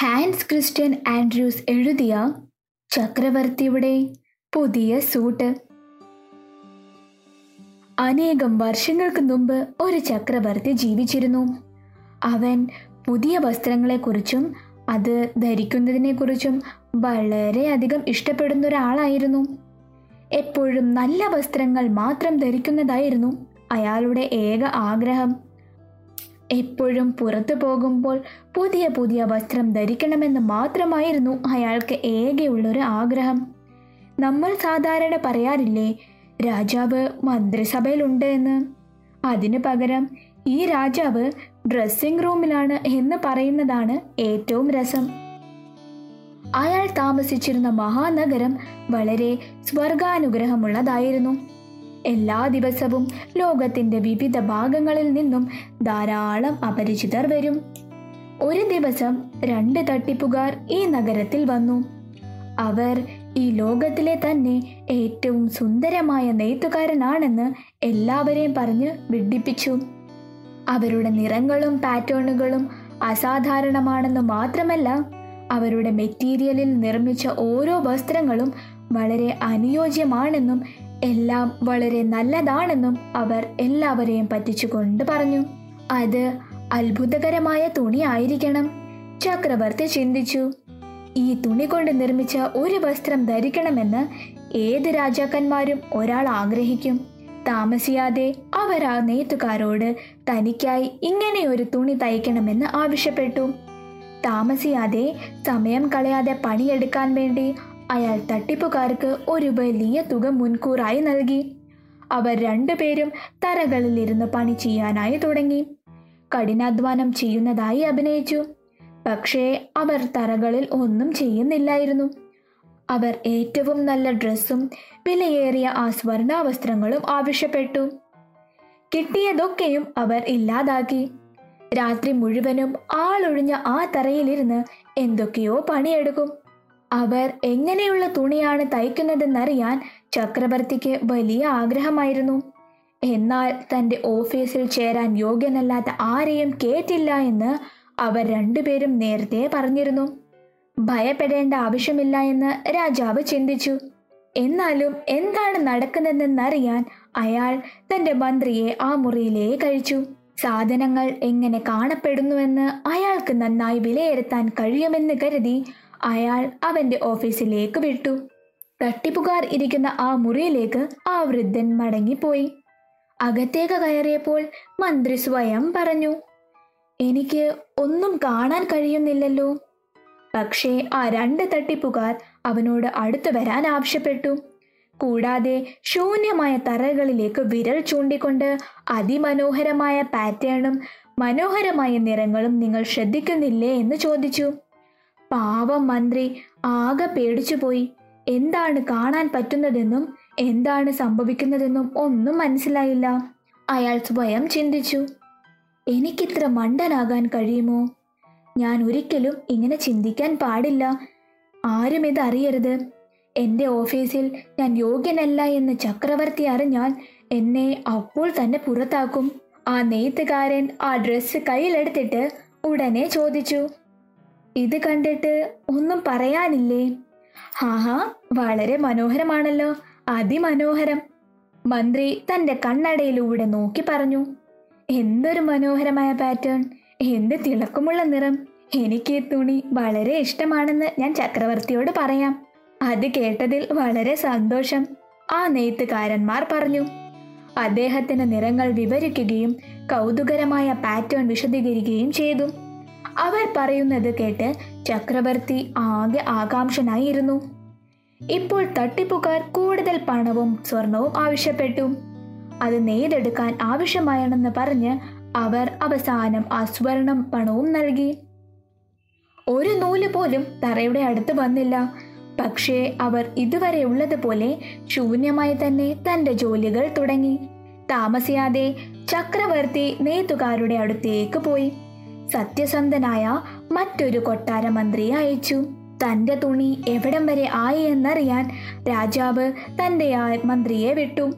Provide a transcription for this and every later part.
Hans Christian Andersen എഴുതിയ ചക്രവർത്തിയുടെ പുതിയ സൂട്ട്. അനേകം വർഷങ്ങൾക്ക് മുമ്പ് ഒരു ചക്രവർത്തി ജീവിച്ചിരുന്നു. അവൻ പുതിയ വസ്ത്രങ്ങളെക്കുറിച്ചും അത് ധരിക്കുന്നതിനെക്കുറിച്ചും വളരെയധികം ഇഷ്ടപ്പെടുന്ന ഒരാളായിരുന്നു. എപ്പോഴും നല്ല വസ്ത്രങ്ങൾ മാത്രം ധരിക്കുന്നതായിരുന്നു അയാളുടെ ഏക ആഗ്രഹം. എപ്പോഴും പുറത്തു പോകുമ്പോൾ പുതിയ പുതിയ വസ്ത്രം ധരിക്കണമെന്ന് മാത്രമായിരുന്നു അയാൾക്ക് ഏകയുള്ളൊരു ആഗ്രഹം. നമ്മൾ സാധാരണ പറയാറില്ലേ രാജാവ് മന്ത്രിസഭയിലുണ്ട് എന്ന് അതിനു പകരം ഈ രാജാവ് ഡ്രസ്സിംഗ് റൂമിലാണ് എന്ന് പറയുന്നതാണ് ഏറ്റവും രസം. അയാൾ താമസിച്ചിരുന്ന മഹാനഗരം വളരെ സ്വർഗാനുഗ്രഹമുള്ളതായിരുന്നു. എല്ലാ ദിവസവും ലോകത്തിന്റെ വിവിധ ഭാഗങ്ങളിൽ നിന്നും ധാരാളം അപരിചിതർ വരും. ഒരു ദിവസം രണ്ട് തട്ടിപ്പുകാർ ഈ നഗരത്തിൽ വന്നു. അവർ ഈ ലോകത്തിലെ തന്നെ ഏറ്റവും സുന്ദരമായ നെയ്ത്തുകാരനാണെന്ന് എല്ലാവരെയും പറഞ്ഞ് വിഡ്ഢിപ്പിച്ചു. അവരുടെ നിറങ്ങളും പാറ്റേണുകളും അസാധാരണമാണെന്ന് മാത്രമല്ല അവരുടെ മെറ്റീരിയലിൽ നിർമ്മിച്ച ഓരോ വസ്ത്രങ്ങളും വളരെ അനുയോജ്യമാണെന്നും എല്ലാം വളരെ നല്ലതാണെന്നും അവർ എല്ലാവരെയും പറ്റിച്ചുകൊണ്ട് പറഞ്ഞു. അത് അത്ഭുതകരമായ തുണി ആയിരിക്കണം ചക്രവർത്തി ചിന്തിച്ചു. ഈ തുണി കൊണ്ട് നിർമ്മിച്ച ഒരു വസ്ത്രം ധരിക്കണമെന്ന് ഏത് രാജാക്കന്മാരും ഒരാൾ ആഗ്രഹിക്കും. താമസിയാതെ അവർ ആ നെയ്ത്തുകാരോട് തനിക്കായി ഇങ്ങനെ ഒരു തുണി തയ്ക്കണമെന്ന് ആവശ്യപ്പെട്ടു. താമസിയാതെ സമയം കളയാതെ പണിയെടുക്കാൻ വേണ്ടി അയാൾ തട്ടിപ്പുകാർക്ക് ഒരു വലിയ തുക മുൻകൂറായി നൽകി. അവർ രണ്ടുപേരും തറകളിലിരുന്ന് പണി ചെയ്യാനായി തുടങ്ങി. കഠിനാധ്വാനം ചെയ്യുന്നതായി അഭിനയിച്ചു. പക്ഷേ അവർ തറകളിൽ ഒന്നും ചെയ്യുന്നില്ലായിരുന്നു. അവർ ഏറ്റവും നല്ല ഡ്രസ്സും വിലയേറിയ ആ സ്വർണാവസ്ത്രങ്ങളും ആവശ്യപ്പെട്ടു. കിട്ടിയതൊക്കെയും അവർ ഇല്ലാതാക്കി. രാത്രി മുഴുവനും ആളൊഴിഞ്ഞ ആ തറയിലിരുന്ന് എന്തൊക്കെയോ പണിയെടുക്കും. അവർ എങ്ങനെയുള്ള തുണിയാണ് തയ്ക്കുന്നതെന്നറിയാൻ ചക്രവർത്തിക്ക് വലിയ ആഗ്രഹമായിരുന്നു. എന്നാൽ തന്റെ ഓഫീസിൽ ചേരാൻ യോഗ്യനല്ലാത്ത ആരെയും കേട്ടില്ല എന്ന് അവർ രണ്ടുപേരും നേരത്തെ പറഞ്ഞിരുന്നു. ഭയപ്പെടേണ്ട ആവശ്യമില്ല എന്ന് രാജാവ് ചിന്തിച്ചു. എന്നാലും എന്താണ് നടക്കുന്നതെന്നറിയാൻ അയാൾ തന്റെ മന്ത്രിയെ ആ മുറിയിലേക്ക് കഴിച്ചു. സാധനങ്ങൾ എങ്ങനെ കാണപ്പെടുന്നുവെന്ന് അയാൾക്ക് നന്നായി വിലയിരുത്താൻ കഴിയുമെന്ന് കരുതി അയാൾ അവന്റെ ഓഫീസിലേക്ക് വിട്ടു. തട്ടിപ്പുകാർ ഇരിക്കുന്ന ആ മുറിയിലേക്ക് ആ വൃദ്ധൻ മടങ്ങിപ്പോയി. അകത്തേക്ക് കയറിയപ്പോൾ മന്ത്രി സ്വയം പറഞ്ഞു എനിക്ക് ഒന്നും കാണാൻ കഴിയുന്നില്ലല്ലോ. പക്ഷേ ആ രണ്ട് തട്ടിപ്പുകാർ അവനോട് അടുത്തു വരാൻ ആവശ്യപ്പെട്ടു. കൂടാതെ ശൂന്യമായ തറകളിലേക്ക് വിരൽ ചൂണ്ടിക്കൊണ്ട് അതിമനോഹരമായ പാറ്റേണും മനോഹരമായ നിറങ്ങളും നിങ്ങൾ ശ്രദ്ധിക്കുന്നില്ലേ എന്ന് ചോദിച്ചു. പാവം മന്ത്രി ആകെ പേടിച്ചുപോയി എന്താണ് കാണാൻ പറ്റുന്നതെന്നും എന്താണ് സംഭവിക്കുന്നതെന്നും ഒന്നും മനസ്സിലായില്ല. അയാൾ സ്വയം ചിന്തിച്ചു. എനിക്കിത്ര മണ്ടനാകാൻ കഴിയുമോ? ഞാൻ ഒരിക്കലും ഇങ്ങനെ ചിന്തിക്കാൻ പാടില്ല. ആരും ഇത് അറിയരുത്. എന്റെ ഓഫീസിൽ ഞാൻ യോഗ്യനല്ല എന്ന് ചക്രവർത്തി അറിഞ്ഞാൽ എന്നെ അപ്പോൾ തന്നെ പുറത്താക്കും. ആ നെയ്ത്തുകാരൻ ആ ഡ്രസ്സ് കയ്യിലെടുത്തിട്ട് ഉടനെ ചോദിച്ചു ഇത് കണ്ടിട്ട് ഒന്നും പറയാനില്ലേ? ഹാഹാ വളരെ മനോഹരമാണല്ലോ. അതിമനോഹരം. മന്ത്രി തന്റെ കണ്ണടയിലൂടെ നോക്കി പറഞ്ഞു. എന്തൊരു മനോഹരമായ പാറ്റേൺ. എന്ത് തിളക്കമുള്ള നിറം. എനിക്ക് ഈ തുണി വളരെ ഇഷ്ടമാണെന്ന് ഞാൻ ചക്രവർത്തിയോട് പറയാം. അത് കേട്ടതിൽ വളരെ സന്തോഷം. ആ നെയ്ത്തുകാരന്മാർ പറഞ്ഞു. അദ്ദേഹത്തിന് നിറങ്ങൾ വിവരിക്കുകയും കൗതുകരമായ പാറ്റേൺ വിശദീകരിക്കുകയും ചെയ്തു. അവർ പറയുന്നത് കേട്ട് ചക്രവർത്തി ആകെ ആകാംക്ഷനായിരുന്നു. ഇപ്പോൾ തട്ടിപ്പുകാർ കൂടുതൽ പണവും സ്വർണവും ആവശ്യപ്പെട്ടു. അത് നെയ്തെടുക്കാൻ ആവശ്യമാണെന്ന് പറഞ്ഞ് അവർ അവസാനം ആ സ്വർണം പണവും നൽകി. ഒരു നൂൽ പോലും തറയുടെ അടുത്ത് വന്നില്ല. പക്ഷേ അവർ ഇതുവരെ ഉള്ളതുപോലെ ശൂന്യമായി തന്നെ തന്റെ ജോലികൾ തുടങ്ങി. താമസിയാതെ ചക്രവർത്തി നെയ്ത്തുകാരുടെ അടുത്തേക്ക് പോയി. സത്യസന്ധനായ മറ്റൊരു കൊട്ടാര മന്ത്രിയെ അയച്ചു. തന്റെ തുണി എവിടം വരെ ആയി എന്നറിയാൻ രാജാവ് തന്റെ ആ മന്ത്രിയെ വിട്ടു.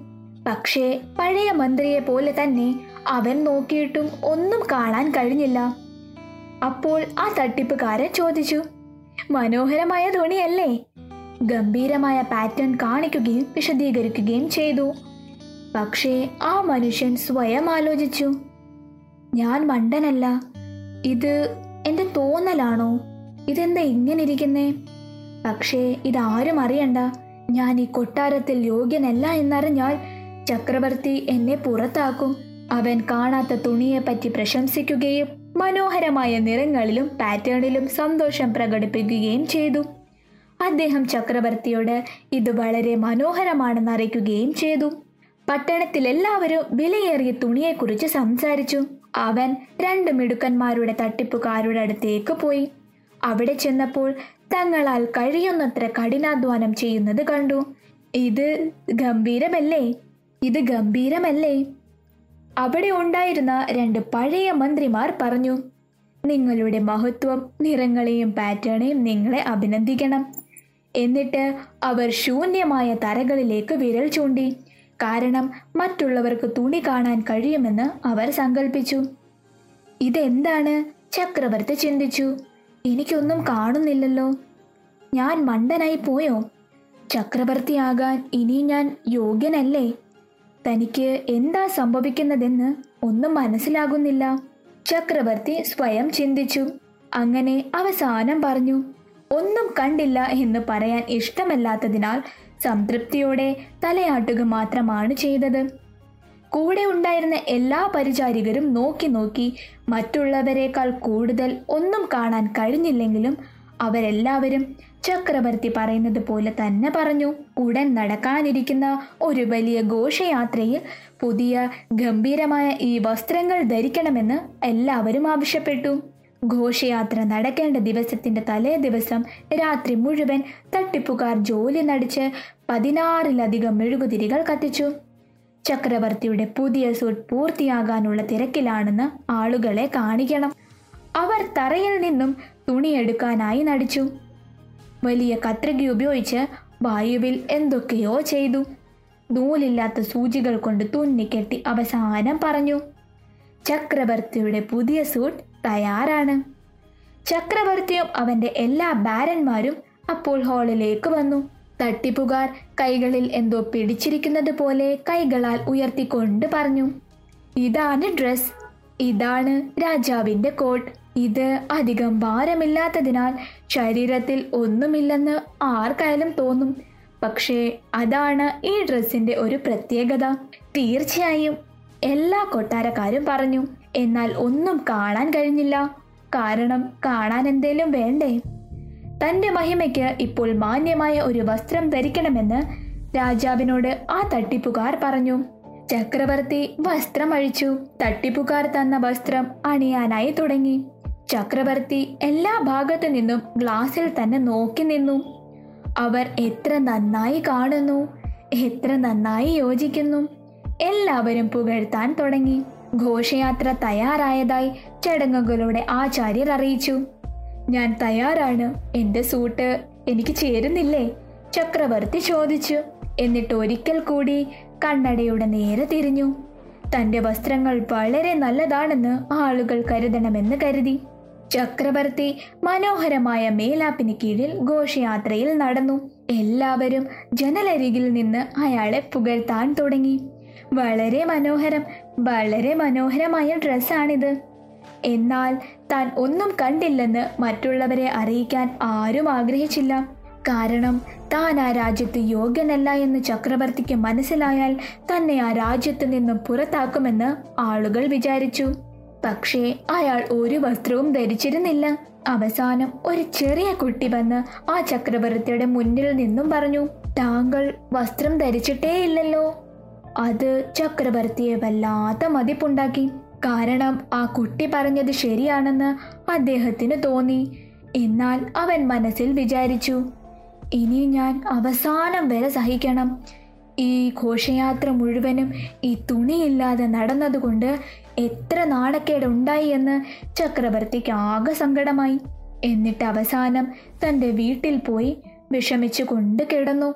പക്ഷേ പഴയ മന്ത്രിയെ പോലെ തന്നെ അവൻ നോക്കിയിട്ടും ഒന്നും കാണാൻ കഴിഞ്ഞില്ല. അപ്പോൾ ആ തട്ടിപ്പുകാരൻ ചോദിച്ചു മനോഹരമായ തുണിയല്ലേ? ഗംഭീരമായ പാറ്റേൺ കാണിക്കുകയും വിശദീകരിക്കുകയും ചെയ്തു. പക്ഷേ ആ മനുഷ്യൻ സ്വയം ആലോചിച്ചു ഞാൻ മണ്ടനല്ല ഇത് എന്റെ തോന്നലാണോ? ഇതെന്താ ഇങ്ങനെ ഇരിക്കുന്നേ? പക്ഷേ ഇതാരും അറിയണ്ട. ഞാൻ ഈ കൊട്ടാരത്തിൽ യോഗ്യനല്ല എന്നറിഞ്ഞാൽ ചക്രവർത്തി എന്നെ പുറത്താക്കും. അവൻ കാണാത്ത തുണിയെ പറ്റി പ്രശംസിക്കുകയും മനോഹരമായ നിറങ്ങളിലും പാറ്റേണിലും സന്തോഷം പ്രകടിപ്പിക്കുകയും ചെയ്തു. അദ്ദേഹം ചക്രവർത്തിയോട് ഇത് വളരെ മനോഹരമാണെന്ന് അറിയിക്കുകയും ചെയ്തു. പട്ടണത്തിൽ എല്ലാവരും വിലയേറിയ തുണിയെക്കുറിച്ച് സംസാരിച്ചു. അവൻ രണ്ട് മിടുക്കന്മാരുടെ തട്ടിപ്പുകാരുടെ അടുത്തേക്ക് പോയി. അവിടെ ചെന്നപ്പോൾ തങ്ങളാൽ കഴിയുന്നത്ര കഠിനാധ്വാനം ചെയ്യുന്നത് കണ്ടു. ഇത് ഗംഭീരമല്ലേ? ഇത് ഗംഭീരമല്ലേ? അവിടെ ഉണ്ടായിരുന്ന രണ്ട് പഴയ മന്ത്രിമാർ പറഞ്ഞു നിങ്ങളുടെ മഹത്വം നിറങ്ങളെയും പാറ്റേണേയും നിങ്ങളെ അഭിനന്ദിക്കണം. എന്നിട്ട് അവർ ശൂന്യമായ തരകളിലേക്ക് വിരൽ ചൂണ്ടി. കാരണം മറ്റുള്ളവർക്ക് തുണി കാണാൻ കഴിയുമെന്ന് അവർ സങ്കല്പിച്ചു ഇതെന്താണ്? ചക്രവർത്തി ചിന്തിച്ചു. എനിക്കൊന്നും കാണുന്നില്ലല്ലോ. ഞാൻ മണ്ടനായി പോയോ? ചക്രവർത്തിയാകാൻ ഇനി ഞാൻ യോഗ്യനല്ലേ? തനിക്ക് എന്താ സംഭവിക്കുന്നതെന്ന് ഒന്നും മനസ്സിലാകുന്നില്ല. ചക്രവർത്തി സ്വയം ചിന്തിച്ചു. അങ്ങനെ അവസാനം പറഞ്ഞു ഒന്നും കണ്ടില്ല എന്ന് പറയാൻ ഇഷ്ടമല്ലാത്തതിനാൽ സംതൃപ്തിയോടെ തലയാട്ടുക മാത്രമാണ് ചെയ്തത്. കൂടെ ഉണ്ടായിരുന്ന എല്ലാ പരിചാരികരും നോക്കി നോക്കി മറ്റുള്ളവരെക്കാൾ കൂടുതൽ ഒന്നും കാണാൻ കഴിഞ്ഞില്ലെങ്കിലും അവരെല്ലാവരും ചക്രവർത്തി പറയുന്നത് പോലെ തന്നെ പറഞ്ഞു. ഉടൻ നടക്കാനിരിക്കുന്ന ഒരു വലിയ ഘോഷയാത്രയിൽ പുതിയ ഗംഭീരമായ ഈ വസ്ത്രങ്ങൾ ധരിക്കണമെന്ന് എല്ലാവരും ആവശ്യപ്പെട്ടു. ഘോഷയാത്ര നടക്കേണ്ട ദിവസത്തിന്റെ തലേ ദിവസം രാത്രി മുഴുവൻ തട്ടിപ്പുകാർ ജോലി നടിച്ച് പതിനാറിലധികം മെഴുകുതിരികൾ കത്തിച്ചു. ചക്രവർത്തിയുടെ പുതിയ സൂട്ട് പൂർത്തിയാകാനുള്ള തിരക്കിലാണെന്ന് ആളുകളെ കാണിക്കണം. അവർ തറയിൽ നിന്നും തുണിയെടുക്കാനായി നടിച്ചു. വലിയ കത്രിക ഉപയോഗിച്ച് വായുവിൽ എന്തൊക്കെയോ ചെയ്തു. നൂലില്ലാത്ത സൂചികൾ കൊണ്ട് തുന്നിക്കെട്ടി അവസാനം പറഞ്ഞു. ചക്രവർത്തിയുടെ പുതിയ സൂട്ട് തയ്യാറാണ്. ചക്രവർത്തിയും അവന്റെ എല്ലാ ബാരന്മാരും അപ്പോൾ ഹാളിലേക്ക് വന്നു. തട്ടിപ്പുകാർ കൈകളിൽ എന്തോ പിടിച്ചിരിക്കുന്നത് പോലെ കൈകളാൽ ഉയർത്തിക്കൊണ്ട് പറഞ്ഞു ഇതാണ് ഡ്രസ് ഇതാണ് രാജാവിന്റെ കോട്ട്. ഇത് അധികം ഭാരമില്ലാത്തതിനാൽ ശരീരത്തിൽ ഒന്നുമില്ലെന്ന് ആർക്കായാലും തോന്നും. പക്ഷേ അതാണ് ഈ ഡ്രസ്സിന്റെ ഒരു പ്രത്യേകത. തീർച്ചയായും എല്ലാ കൊട്ടാരക്കാരും പറഞ്ഞു. എന്നാൽ ഒന്നും കാണാൻ കഴിഞ്ഞില്ല. കാരണം കാണാൻ എന്തേലും വേണ്ടേ? തന്റെ മഹിമയ്ക്ക് ഇപ്പോൾ മാന്യമായ ഒരു വസ്ത്രം ധരിക്കണമെന്ന് രാജാവിനോട് ആ തട്ടിപ്പുകാർ പറഞ്ഞു. ചക്രവർത്തി വസ്ത്രം അഴിച്ചു തട്ടിപ്പുകാർ തന്ന വസ്ത്രം അണിയാനായി തുടങ്ങി. ചക്രവർത്തി എല്ലാ ഭാഗത്തു നിന്നും ഗ്ലാസിൽ തന്നെ നോക്കി നിന്നു. അവർ എത്ര നന്നായി കാണുന്നു എത്ര നന്നായി യോജിക്കുന്നു. എല്ലാവരും പുകഴ്ത്താൻ തുടങ്ങി. ഘോഷയാത്ര തയ്യാറായതായി ചടങ്ങുകളുടെ ആചാര്യർ അറിയിച്ചു. ഞാൻ തയ്യാറാണ്. എന്റെ സൂട്ട് എനിക്ക് ചേരുന്നില്ലേ? ചക്രവർത്തി ചോദിച്ചു. എന്നിട്ട് ഒരിക്കൽ കൂടി കണ്ണടയുടെ നേരെ തിരിഞ്ഞു. തന്റെ വസ്ത്രങ്ങൾ വളരെ നല്ലതാണെന്ന് ആളുകൾ കരുതണമെന്ന് കരുതി. ചക്രവർത്തി മനോഹരമായ മേലാപ്പിന് കീഴിൽ ഘോഷയാത്രയിൽ നടന്നു. എല്ലാവരും ജനലരികിൽ നിന്ന് അയാളെ പുകഴ്ത്താൻ തുടങ്ങി. വളരെ മനോഹരം വളരെ മനോഹരമായ ഡ്രസ്സാണിത്. എന്നാൽ താൻ ഒന്നും കണ്ടില്ലെന്ന് മറ്റുള്ളവരെ അറിയിക്കാൻ ആരും ആഗ്രഹിച്ചില്ല. കാരണം താൻ ആ രാജ്യത്ത് യോഗ്യനല്ല എന്ന് ചക്രവർത്തിക്ക് മനസ്സിലായാൽ തന്നെ ആ രാജ്യത്ത് നിന്നും പുറത്താക്കുമെന്ന് ആളുകൾ വിചാരിച്ചു. പക്ഷേ അയാൾ ഒരു വസ്ത്രവും ധരിച്ചിരുന്നില്ല. അവസാനം ഒരു ചെറിയ കുട്ടി വന്ന് ആ ചക്രവർത്തിയുടെ മുന്നിൽ നിന്നും പറഞ്ഞു താങ്കൾ വസ്ത്രം ധരിച്ചിട്ടേ ഇല്ലല്ലോ അത് ചക്രവർത്തിയെ വല്ലാത്ത മതിപ്പുണ്ടാക്കി. കാരണം ആ കുട്ടി പറഞ്ഞത് ശരിയാണെന്ന് അദ്ദേഹത്തിന് തോന്നി. എന്നാൽ അവൻ മനസ്സിൽ വിചാരിച്ചു ഇനി ഞാൻ അവസാനം വരെ സഹിക്കണം. ഈ ഘോഷയാത്ര മുഴുവനും ഈ തുണിയില്ലാതെ നടന്നതുകൊണ്ട് എത്ര നാണക്കേടുണ്ടായി എന്ന് ചക്രവർത്തിക്ക് ആകെ സങ്കടമായി. എന്നിട്ട് അവസാനം തന്റെ വീട്ടിൽ പോയി വിഷമിച്ചു കൊണ്ട് കിടന്നു.